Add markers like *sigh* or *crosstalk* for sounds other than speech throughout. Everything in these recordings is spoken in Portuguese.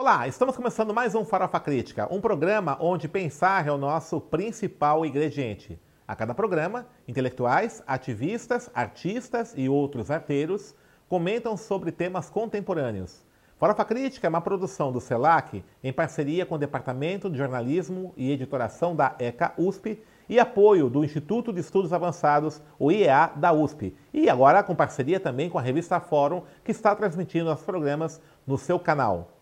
Olá, estamos começando mais um Farofa Crítica, um programa onde pensar é o nosso principal ingrediente. A cada programa, intelectuais, ativistas, artistas e outros arteiros comentam sobre temas contemporâneos. Farofa Crítica é uma produção do CELAC em parceria com o Departamento de Jornalismo e Editoração da ECA USP e apoio do Instituto de Estudos Avançados, o IEA, da USP. E agora com parceria também com a revista Fórum, que está transmitindo os programas no seu canal.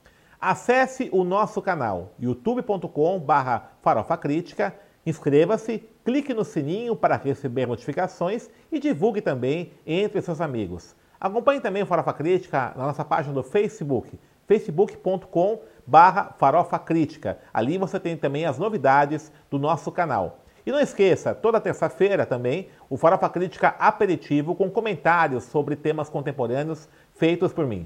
Acesse o nosso canal youtube.com/barra Farofa Crítica, inscreva-se, clique no sininho para receber notificações e divulgue também entre seus amigos. Acompanhe também o Farofa Crítica na nossa página do Facebook, facebook.com barra Farofa Crítica. Ali você tem também as novidades do nosso canal. E não esqueça, toda terça-feira também, o Farofa Crítica Aperitivo com comentários sobre temas contemporâneos feitos por mim.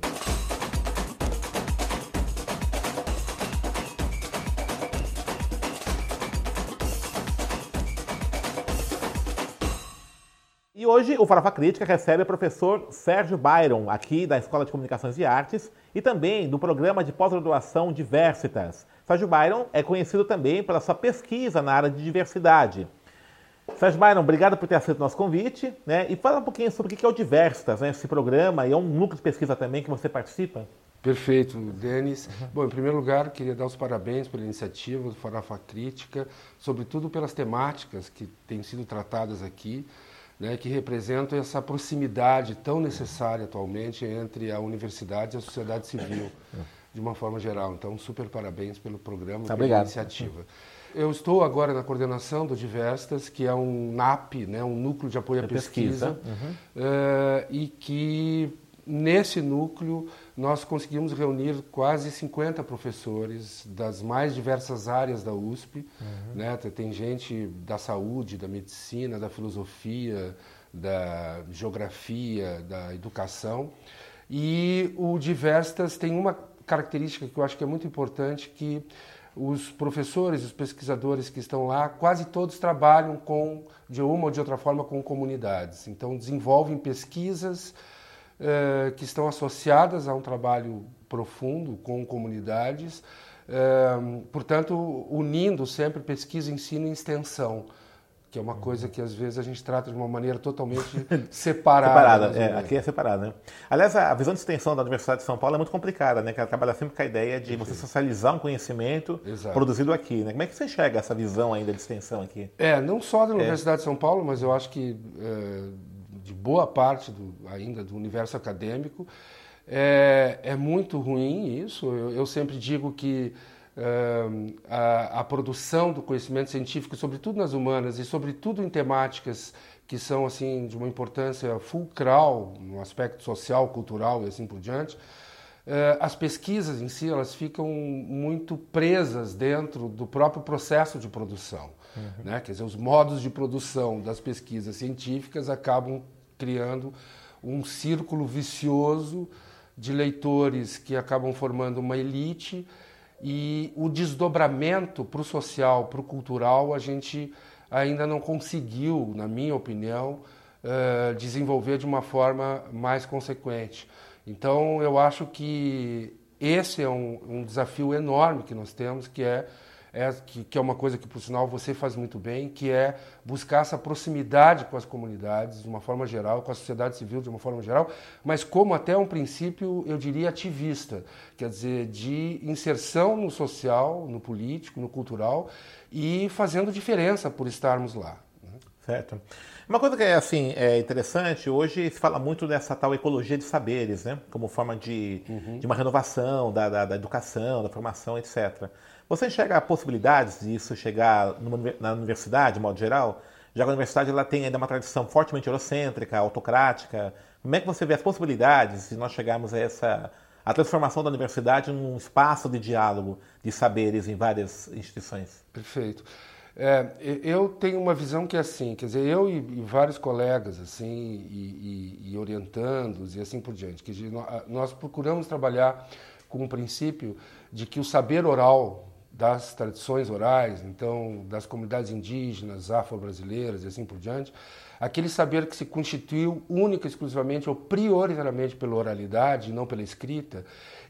Hoje o Farofa Crítica recebe o professor Sérgio Byron, aqui da Escola de Comunicações e Artes, e também do programa de pós-graduação Diversitas. Sérgio Byron é conhecido também pela sua pesquisa na área de diversidade. Sérgio Byron, obrigado por ter aceito o nosso convite, né? E fala um pouquinho sobre o que é o Diversitas, né? Esse programa e é um núcleo de pesquisa também que você participa. Perfeito, Denis. Uhum. Bom, em primeiro lugar, queria dar os parabéns pela iniciativa do Farofa Crítica, sobretudo pelas temáticas que têm sido tratadas aqui né, que representam essa proximidade tão necessária atualmente entre a universidade e a sociedade civil, de uma forma geral. Então, super parabéns pelo programa, tá, pela iniciativa. Eu estou agora na coordenação do Diverstas, que é um NAP, né, um núcleo de apoio à pesquisa, pesquisa. Uhum. Uh, e que nesse núcleo nós conseguimos reunir quase 50 professores das mais diversas áreas da USP. Uhum. Né? Tem gente da saúde, da medicina, da filosofia, da geografia, da educação. E o Diverstas tem uma característica que eu acho que é muito importante, que os professores, os pesquisadores que estão lá, quase todos trabalham com, de uma ou de outra forma, com comunidades. Então, desenvolvem pesquisas eh, que estão associadas a um trabalho profundo com comunidades, eh, portanto, unindo sempre pesquisa, ensino e extensão que é uma coisa que às vezes a gente trata de uma maneira totalmente *laughs* separada. separada, é, aqui é separada, né? Aliás, a visão de extensão da Universidade de São Paulo é muito complicada, né? Que ela trabalha sempre com a ideia de você socializar um conhecimento Exato. produzido aqui, né? Como é que você enxerga essa visão ainda de extensão aqui? É, não só da é. Universidade é. de São Paulo, mas eu acho que é, de boa parte do, ainda do universo acadêmico. É, é muito ruim isso. Eu, eu sempre digo que uh, a, a, produção do conhecimento científico, sobretudo nas humanas e sobretudo em temáticas que são assim de uma importância fulcral no aspecto social, cultural e assim por diante, uh, as pesquisas em si elas ficam muito presas dentro do próprio processo de produção. Uhum. Né? Quer dizer, os modos de produção das pesquisas científicas acabam criando um círculo vicioso de leitores que acabam formando uma elite e o desdobramento para o social, para o cultural, a gente ainda não conseguiu, na minha opinião, uh, desenvolver de uma forma mais consequente. Então, eu acho que esse é um, um desafio enorme que nós temos, que é é, que, que, é uma coisa que, por sinal, você faz muito bem, que é buscar essa proximidade com as comunidades, de uma forma geral, com a sociedade civil, de uma forma geral, mas como até um princípio, eu diria, ativista, quer dizer, de inserção no social, no político, no cultural, e fazendo diferença por estarmos lá. Né? Certo. Uma coisa que é assim é interessante, hoje se fala muito dessa tal ecologia de saberes, né? Como forma de, uhum. de uma renovação da, da, da, educação, da formação, etc. Você enxerga possibilidades disso chegar numa, na universidade, de modo geral? Já que a universidade ela tem ainda uma tradição fortemente eurocêntrica, autocrática. Como é que você vê as possibilidades de nós chegarmos a essa a transformação da universidade num espaço de diálogo de saberes em várias instituições? Perfeito. É, eu tenho uma visão que é assim, quer dizer, eu e, e vários colegas assim e, e, e orientandos e assim por diante, que nós procuramos trabalhar com o princípio de que o saber oral das tradições orais, então das comunidades indígenas, afro-brasileiras e assim por diante, aquele saber que se constituiu única e exclusivamente ou prioritariamente pela oralidade, não pela escrita,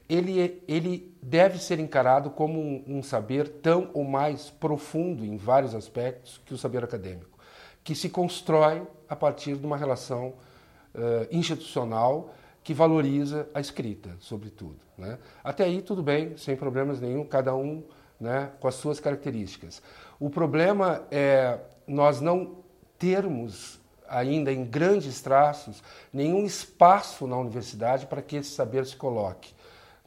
ele, ele deve ser encarado como um, um saber tão ou mais profundo em vários aspectos que o saber acadêmico, que se constrói a partir de uma relação uh, institucional que valoriza a escrita, sobretudo. Né? Até aí, tudo bem, sem problemas nenhum, cada um né, com as suas características. O problema é nós não termos ainda em grandes traços nenhum espaço na universidade para que esse saber se coloque,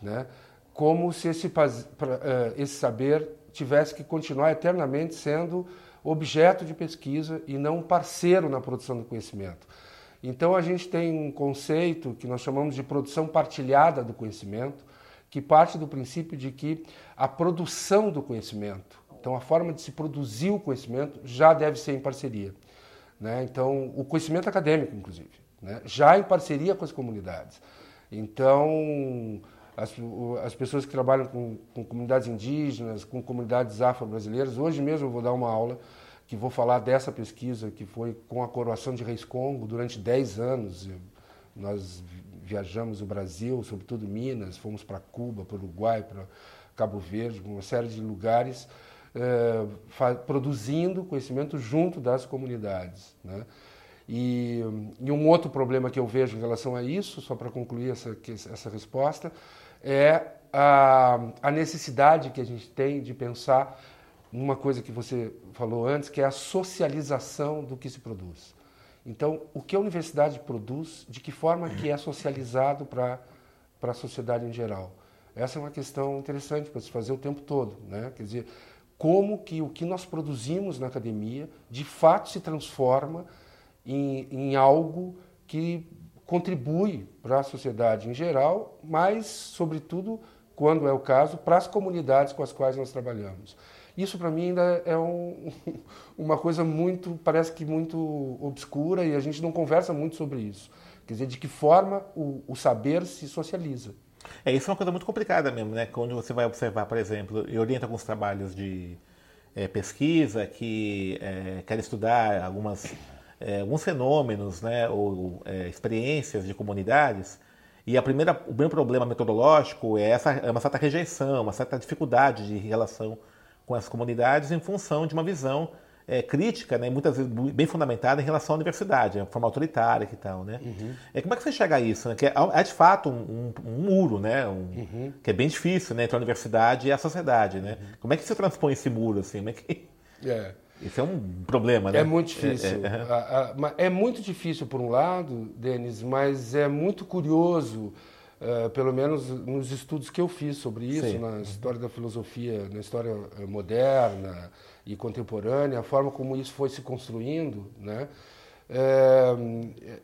né? Como se esse, eh, esse saber tivesse que continuar eternamente sendo objeto de pesquisa e não parceiro na produção do conhecimento. Então a gente tem um conceito que nós chamamos de produção partilhada do conhecimento, que parte do princípio de que a produção do conhecimento, então a forma de se produzir o conhecimento já deve ser em parceria. Né? Então o conhecimento acadêmico, inclusive, né? já em parceria com as comunidades. Então as, as pessoas que trabalham com, com comunidades indígenas, com comunidades afro-brasileiras, hoje mesmo eu vou dar uma aula que vou falar dessa pesquisa que foi com a coroação de Reis Congo durante 10 anos. Nós viajamos o Brasil, sobretudo Minas, fomos para Cuba, para o Uruguai, para Cabo Verde, uma série de lugares, eh, produzindo conhecimento junto das comunidades. Né? E, e, um outro problema que eu vejo em relação a isso, só para concluir essa, essa resposta, é a, a necessidade que a gente tem de pensar numa coisa que você falou antes, que é a socialização do que se produz. Então, o que a universidade produz, de que forma que é socializado para a sociedade em geral? Essa é uma questão interessante para se fazer o tempo todo, né? Quer dizer, como que o que nós produzimos na academia, de fato se transforma em, em algo que contribui para a sociedade em geral, mas, sobretudo, quando é o caso, para as comunidades com as quais nós trabalhamos. Isso para mim ainda é um, *laughs* uma coisa muito, parece que muito obscura e a gente não conversa muito sobre isso. Quer dizer, de que forma o, o saber se socializa. É, isso é uma coisa muito complicada mesmo, né? Quando você vai observar, por exemplo, e orienta alguns trabalhos de é, pesquisa que é, quer estudar algumas, é, alguns fenômenos, né, ou é, experiências de comunidades, e a primeira, o primeiro problema metodológico é, essa, é uma certa rejeição, uma certa dificuldade de relação com as comunidades em função de uma visão é, crítica, né, muitas vezes bem fundamentada em relação à universidade, a forma autoritária e tal, né? Uhum. É, como é que você chega a isso? Né? Que é, é, de fato um, um, um muro, né? Um, uhum. Que é bem difícil, né, entre a universidade e a sociedade, né? Uhum. Como é que você transpõe esse muro assim? Como é que... *laughs* É. Isso é um problema, né? É muito difícil. É, é, é muito difícil por um lado, Denis, mas é muito curioso Uh, pelo menos nos estudos que eu fiz sobre isso, Sim. na história da filosofia, na história eh, moderna e contemporânea, a forma como isso foi se construindo, né, é,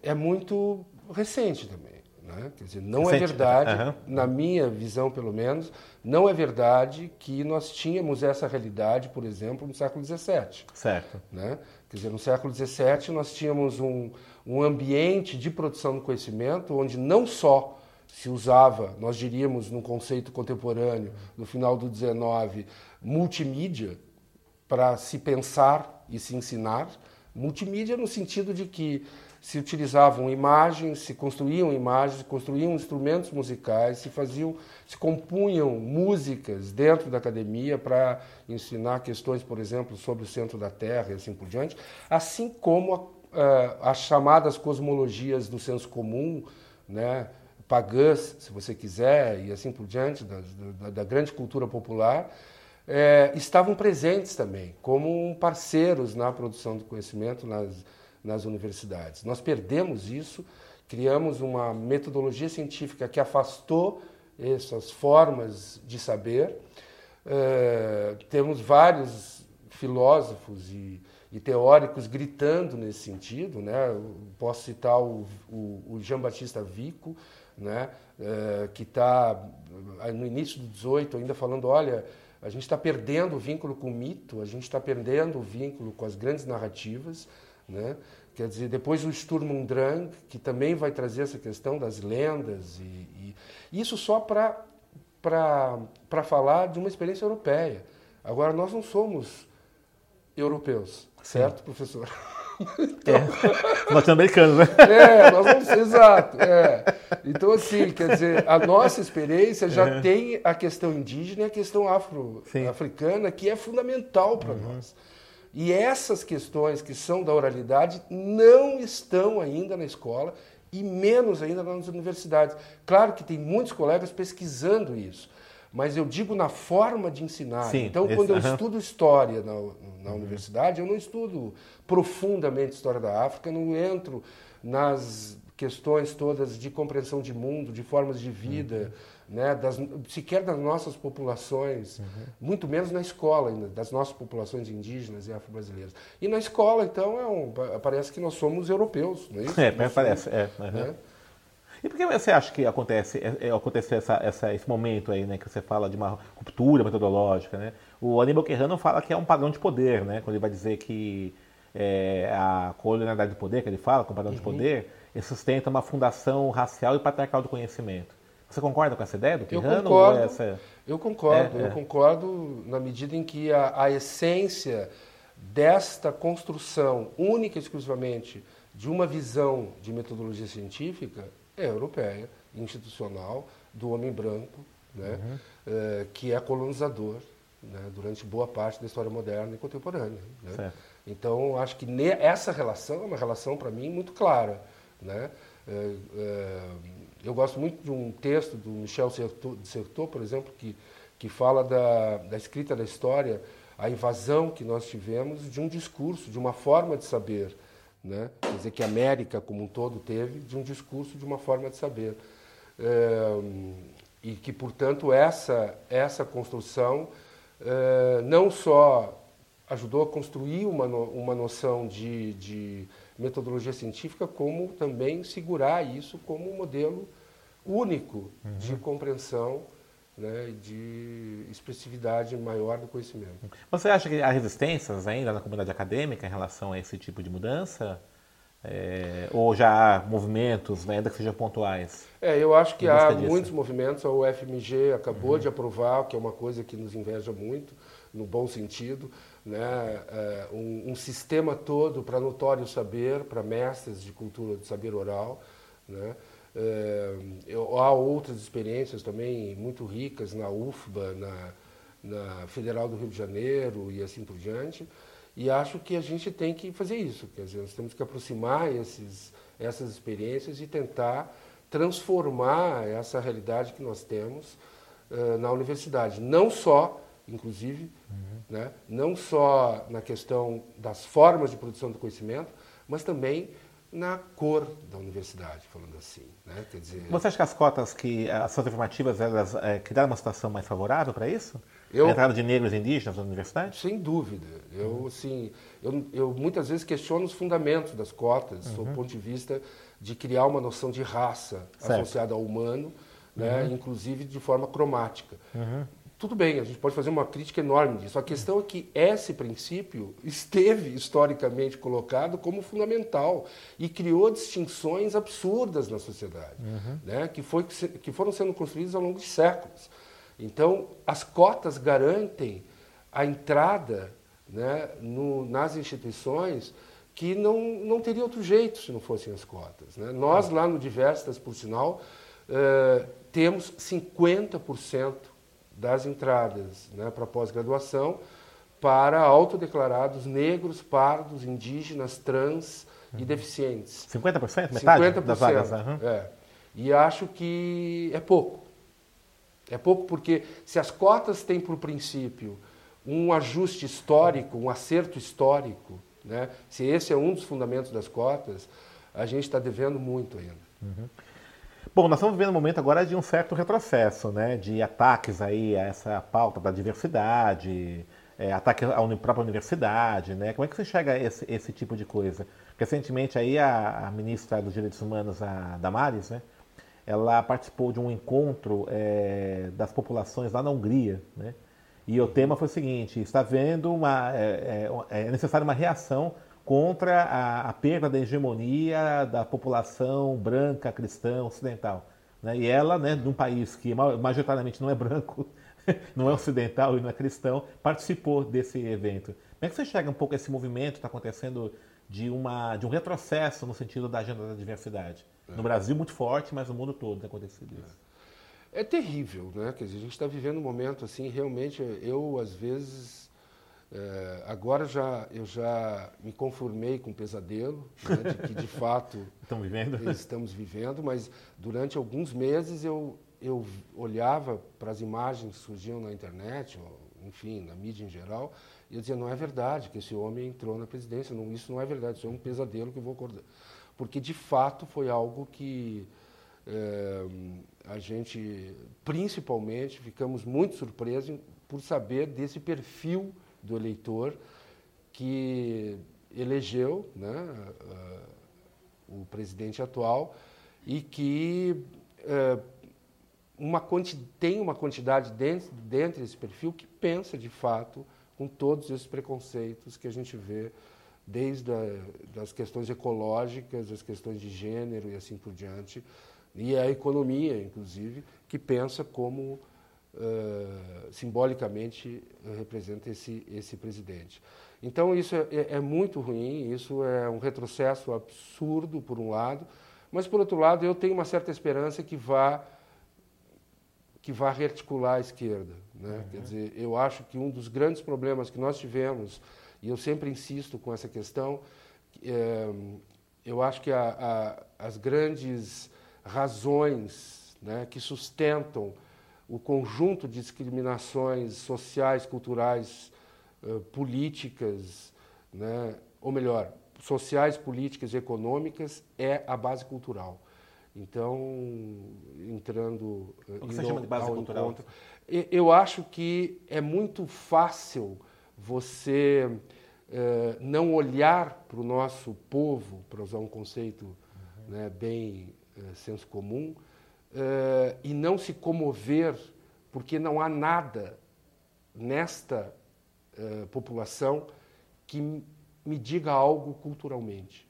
é muito recente também. Né? Quer dizer, não é recente, é verdade, uhum. na minha visão pelo menos, não é verdade que nós tínhamos essa realidade, por exemplo, no século XVII. Certo. Né? Quer dizer, no século XVII nós tínhamos um, um ambiente de produção do conhecimento onde não só se usava, nós diríamos, num conceito contemporâneo, no final do 19, multimídia para se pensar e se ensinar. Multimídia no sentido de que se utilizavam imagens, se construíam imagens, se construíam instrumentos musicais, se faziam, se compunham músicas dentro da academia para ensinar questões, por exemplo, sobre o centro da Terra e assim por diante, assim como uh, as chamadas cosmologias do senso comum, né, pagãs, se você quiser, e assim por diante, da, da, da grande cultura popular, é, estavam presentes também, como parceiros na produção do conhecimento nas, nas universidades. Nós perdemos isso, criamos uma metodologia científica que afastou essas formas de saber. É, temos vários filósofos e, e, teóricos gritando nesse sentido. Né? posso citar o, o, o Jean-Baptiste Vico, né, é, que está no início do 18 ainda falando, olha, a gente está perdendo o vínculo com o mito, a gente está perdendo o vínculo com as grandes narrativas, né? Quer dizer, depois o Sturm und Drang, que também vai trazer essa questão das lendas, e, e isso só para falar de uma experiência europeia. Agora, nós não somos europeus, certo, Sim. professor? *laughs* É. Norte-americanos, né? É, nós vamos, exato. É. Então, assim, quer dizer, a nossa experiência já uhum. tem a questão indígena e a questão afro-africana, que é fundamental para uhum. nós. E essas questões que são da oralidade não estão ainda na escola e menos ainda nas universidades. Claro que tem muitos colegas pesquisando isso, mas eu digo na forma de ensinar. Sim, então, quando eu uhum. estudo história na, na uhum. universidade, eu não estudo profundamente história da África, não entro nas questões todas de compreensão de mundo, de formas de vida, uhum. né, das, sequer das nossas populações, uhum. muito menos na escola ainda, das nossas populações indígenas e afro-brasileiras. E na escola, então, é um, parece que nós somos europeus, não é isso? É, parece, é. Uhum. E por que você acha que acontece, é, é, aconteceu essa, essa, esse momento aí, né, que você fala de uma ruptura metodológica, né? O Aníbal Querrano fala que é um padrão de poder, né? Quando ele vai dizer que é, a colonialidade do poder, que ele fala, com padrão uhum. de poder, ele sustenta uma fundação racial e patriarcal do conhecimento. Você concorda com essa ideia do Quirrano? Eu concordo, essa... eu concordo, é, eu é. concordo na medida em que a, a essência desta construção única e exclusivamente de uma visão de metodologia científica é europeia, institucional, do homem branco, né, uhum. é, que é colonizador né, durante boa parte da história moderna e contemporânea. Né? Então, acho que essa relação é uma relação, para mim, muito clara. Né? É, é, eu gosto muito de um texto do Michel Certeau, por exemplo, que, que fala da, da escrita da história, a invasão que nós tivemos de um discurso, de uma forma de saber né? quer dizer, que a América como um todo teve, de um discurso, de uma forma de saber. É, e que, portanto, essa, essa construção é, não só ajudou a construir uma, uma noção de, de metodologia científica, como também segurar isso como um modelo único uhum. de compreensão né, de expressividade maior do conhecimento. Você acha que há resistências ainda na comunidade acadêmica em relação a esse tipo de mudança? É, ou já há movimentos, né, ainda que sejam pontuais? É, eu acho que há disso. muitos movimentos. A UFMG acabou uhum. de aprovar, que é uma coisa que nos inveja muito, no bom sentido, né, é, um, um, sistema todo para notório saber, para mestres de cultura de saber oral. Né, eu, há outras experiências também muito ricas na UFBA, na, na Federal do Rio de Janeiro e assim por diante. E acho que a gente tem que fazer isso, quer dizer, nós temos que aproximar esses, essas experiências e tentar transformar essa realidade que nós temos uh, na universidade. Não só, inclusive, uhum. né, não só na questão das formas de produção do conhecimento, mas também na cor da universidade, falando assim. Né? Quer dizer... Você acha que as cotas, que as suas afirmativas, elas é, criaram uma situação mais favorável para isso? Eu, a entrada de negros e indígenas na universidade? Sem dúvida. Eu, assim, eu, eu muitas vezes questiono os fundamentos das cotas, uhum. do ponto de vista de criar uma noção de raça certo. associada ao humano, né? Uhum. inclusive de forma cromática. Tudo bem, a gente pode fazer uma crítica enorme disso. A questão é que esse princípio esteve historicamente colocado como fundamental e criou distinções absurdas na sociedade, uhum. né? que, foi, que foram sendo construídas ao longo de séculos. Então, as cotas garantem a entrada né, no, nas instituições que não, não teria outro jeito se não fossem as cotas. Né? Nós, lá no Diversitas, por sinal, uh, temos 50% das entradas né, para pós-graduação para autodeclarados negros, pardos, indígenas, trans e deficientes. 50%? Metade 50%, das vagas? Uhum. É. E acho que é pouco. É pouco porque se as cotas têm por princípio um ajuste histórico, um acerto histórico, né, se esse é um dos fundamentos das cotas, a gente está devendo muito ainda. Uhum. Bom, nós estamos vivendo um momento agora de um certo retrocesso, né, de ataques aí a essa pauta da diversidade, é, ataque à própria universidade, né? Como é que você enxerga esse, esse tipo de coisa? Recentemente aí a, a, ministra dos Direitos Humanos, a Damares, né, ela participou de um encontro é, das populações lá na Hungria, né? E o tema foi o seguinte: está vendo uma é, é, é necessária uma reação contra a, a, perda da hegemonia da população branca, cristã, ocidental. Né? E ela, né, de um país que majoritariamente não é branco, *laughs* não é ocidental e não é cristão, participou desse evento. Como é que você enxerga um pouco esse movimento que está acontecendo de, uma, de um retrocesso no sentido da agenda da diversidade. É. No Brasil, muito forte, mas no mundo todo tem acontecido isso. É terrível, né? Quer dizer, a gente está vivendo um momento assim, realmente, eu às vezes, é, agora já eu já me conformei com o pesadelo, né, de que de fato *laughs* estamos vivendo. estamos vivendo, mas durante alguns meses eu, eu olhava para as imagens que surgiam na internet, enfim, na mídia em geral, e eu dizia, não é verdade que esse homem entrou na presidência, não, isso não é verdade, isso é um pesadelo que eu vou acordar. Porque, de fato, foi algo que é, a gente, principalmente, ficamos muito surpresos por saber desse perfil do eleitor que elegeu né, uh, o presidente atual e que uh, uma tem uma quantidade dentro, dentro desse perfil que pensa, de fato, com todos esses preconceitos que a gente vê desde a, das questões ecológicas, as questões de gênero e assim por diante, e a economia, inclusive, que pensa como uh, simbolicamente representa esse, esse presidente. Então, isso é, é, é, muito ruim, isso é um retrocesso absurdo, por um lado, mas, por outro lado, eu tenho uma certa esperança que vá que vá rearticular a esquerda. Né? Uhum. Quer dizer, eu acho que um dos grandes problemas que nós tivemos, e eu sempre insisto com essa questão, é, eu acho que a, a, as grandes razões né, que sustentam o conjunto de discriminações sociais, culturais, uh, políticas, né, ou melhor, sociais, políticas e econômicas, é a base cultural. Então, entrando. O que você chama de base cultural? Encontro, eu acho que é muito fácil você uh, não olhar para o nosso povo, para usar um conceito uhum. né, bem uh, senso comum, uh, e não se comover, porque não há nada nesta população que me diga algo culturalmente.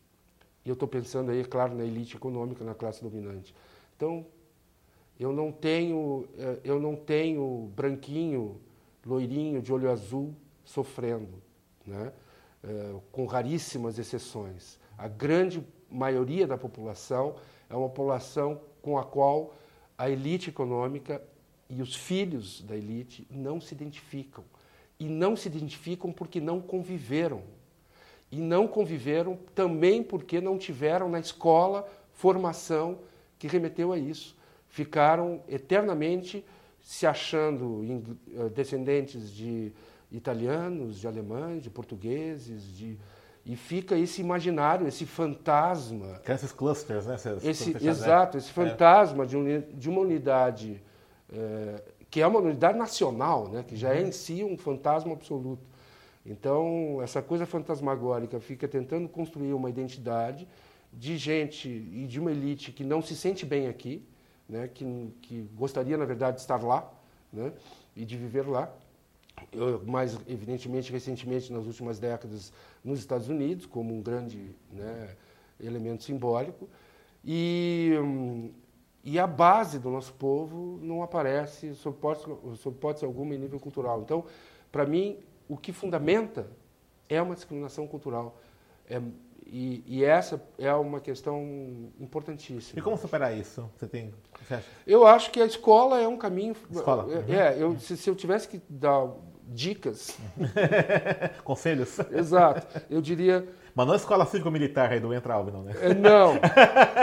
E eu estou pensando aí, é claro, na elite econômica, na classe dominante. Então, eu não tenho, eh, eu não tenho branquinho, loirinho, de olho azul sofrendo, né? Com raríssimas exceções. A grande maioria da população é uma população com a qual a elite econômica e os filhos da elite não se identificam. E não se identificam porque não conviveram e não conviveram também porque não tiveram na escola formação que remeteu a isso. Ficaram eternamente se achando eh, descendentes de italianos, de alemães, de portugueses, de e fica esse imaginário, esse fantasma. Que esses clusters, né? esse, exato, esse é. fantasma é. de, un, de, uma unidade é, que é uma unidade nacional, né? que já é em si um fantasma absoluto. Então, essa coisa fantasmagórica fica tentando construir uma identidade de gente e de uma elite que não se sente bem aqui, né, que, que gostaria, na verdade, de estar lá né, e de viver lá. Mais evidentemente, recentemente, nas últimas décadas, nos Estados Unidos, como um grande né, elemento simbólico. E, e a base do nosso povo não aparece sob hipótese alguma em nível cultural. Então, para mim, o que fundamenta é uma discriminação cultural. É, e, e, essa é uma questão importantíssima. E como superar isso? Você tem? Você? Eu acho que a escola é um caminho. Escola. É, é eu, se, se, eu tivesse que dar dicas. *laughs* Conselhos? Exato. Eu diria mas não a escola cívico-militar aí do Entraub, não, né? É, não.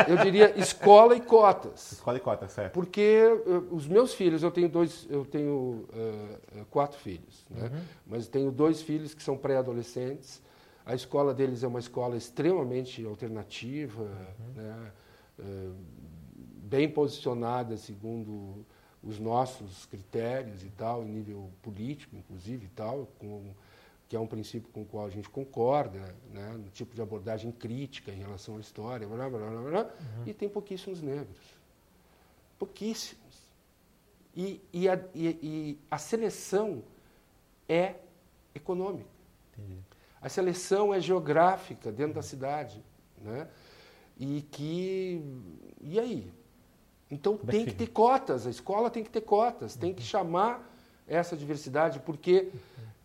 Eu diria escola e cotas. Escola e cotas, certo. Porque eu, eh, os meus filhos, eu tenho dois, eu tenho uh, quatro filhos, né? Uhum. Mas tenho dois filhos que são pré-adolescentes. A escola deles é uma escola extremamente alternativa, uhum. né? Uh, bem posicionada segundo os nossos critérios e tal, em nível político, inclusive e tal, com que é um princípio com o qual a gente concorda, né, no tipo de abordagem crítica em relação à história, blá, blá, blá, blá, uhum. e tem pouquíssimos negros. Pouquíssimos. E, e, a, e, e a seleção é econômica. Entendi. A seleção é geográfica dentro da cidade. Né? E que. E aí? Então tem que ter cotas, a escola tem que ter cotas, tem que uhum. chamar essa diversidade, porque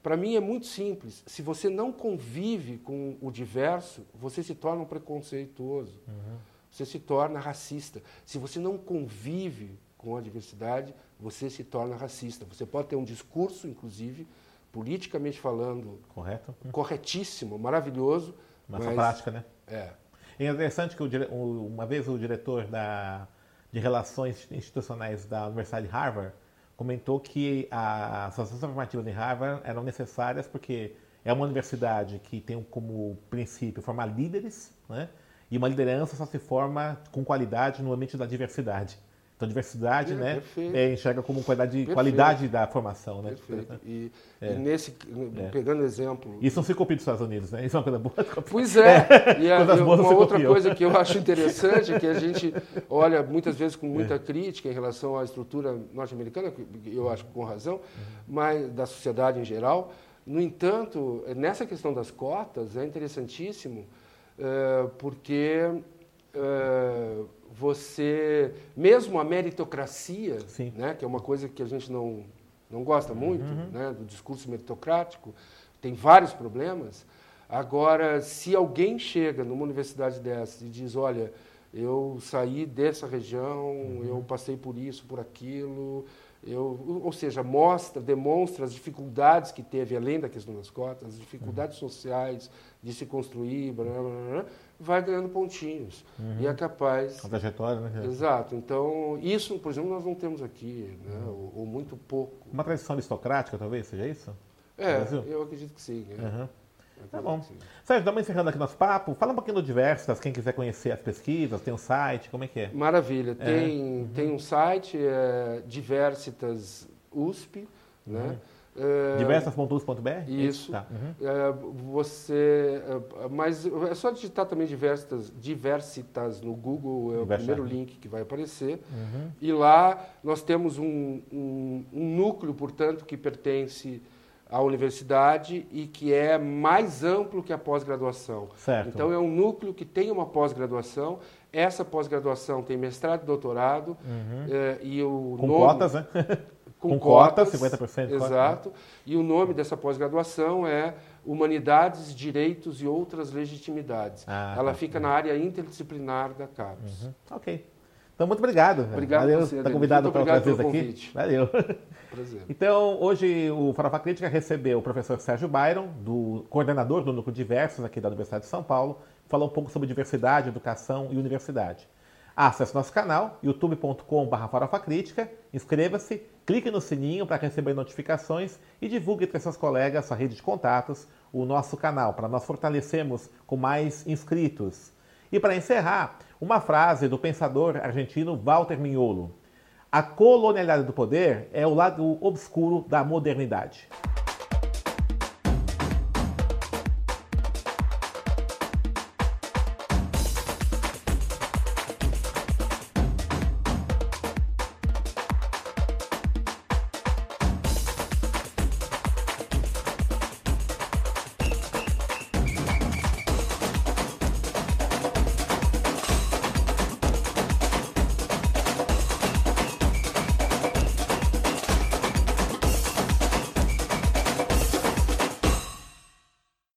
para mim é muito simples. Se você não convive com o diverso, você se torna um preconceituoso. Uhum. Você se torna racista. Se você não convive com a diversidade, você se torna racista. Você pode ter um discurso, inclusive, politicamente falando, correto, corretíssimo, maravilhoso, mas, mas prática, né? É. É interessante que o, uma vez o diretor da, de Relações Institucionais da Universidade de Harvard comentou que as ações afirmativas em Harvard eram necessárias porque é uma universidade que tem como princípio formar líderes, né? E uma liderança só se forma com qualidade no ambiente da diversidade. Então, diversidade, é, né, é, enxerga como qualidade, qualidade da formação, né? Perfeito. E, é. e nesse, é. pegando exemplo... Isso não se copia dos Estados Unidos, né? Isso é uma coisa boa. Pois é. E a, uma outra copiam. coisa que eu acho interessante é que a gente *laughs* olha muitas vezes com muita é. crítica em relação à estrutura norte-americana, eu acho com razão, uhum. mas da sociedade em geral. No entanto, nessa questão das cotas, é interessantíssimo, eh, porque eh, você, mesmo a meritocracia, né, que é uma coisa que a gente não, não gosta muito, uhum. né, do discurso meritocrático, tem vários problemas. Agora, se alguém chega numa universidade dessa e diz, olha, eu saí dessa região, uhum. eu passei por isso, por aquilo, eu, ou seja, mostra, demonstra as dificuldades que teve, além da questão das cotas, as dificuldades uhum. sociais de se construir, blá, blá, blá, vai ganhando pontinhos. Uhum. E é capaz. A trajetória, né? Exato. Então, isso, por exemplo, nós não temos aqui, né? Ou, ou, muito pouco. Uma tradição aristocrática, talvez, seja isso? É, eu acredito que sim. É. Uhum. Tá bom. Sérgio, estamos encerrando aqui nosso papo. Fala um pouquinho do Diversas, quem quiser conhecer as pesquisas, tem um site, como é que é? Maravilha. É. Tem, uhum. tem um site, é Diversitas USP, né? uhum. É, Diversas.us.br? Isso. Tá. Uhum. É, você, é, mas é só digitar também Diversitas, Diversitas no Google, é o primeiro link que vai aparecer. Uhum. E lá nós temos um, um, um núcleo, portanto, que pertence à universidade e que é mais amplo que a pós-graduação. Então é um núcleo que tem uma pós-graduação. Essa pós-graduação tem mestrado e doutorado uhum. é, e o com nome, cotas, né? *laughs* com, com cotas, cota, 50%. Exato. Cota, né? E o nome dessa pós-graduação é Humanidades, Direitos e Outras Legitimidades. Ah, Ela tá. fica na área interdisciplinar da CAPES. Uhum. Ok. Então, muito obrigado. Obrigado Valeu, você, tá convidado para outras vezes aqui. Convite. Valeu. Prazer. Então, hoje o Farofa Crítica recebeu o professor Sérgio Byron, do coordenador do Núcleo Diversos aqui da Universidade de São Paulo, falou um pouco sobre diversidade, educação e universidade. Acesse nosso canal, youtube.com.br farofacrítica, inscreva-se, clique no sininho para receber notificações e divulgue entre seus colegas, sua rede de contatos, o nosso canal, para nós fortalecermos com mais inscritos. E para encerrar, uma frase do pensador argentino Walter Mignolo. A colonialidade do poder é o lado obscuro da modernidade.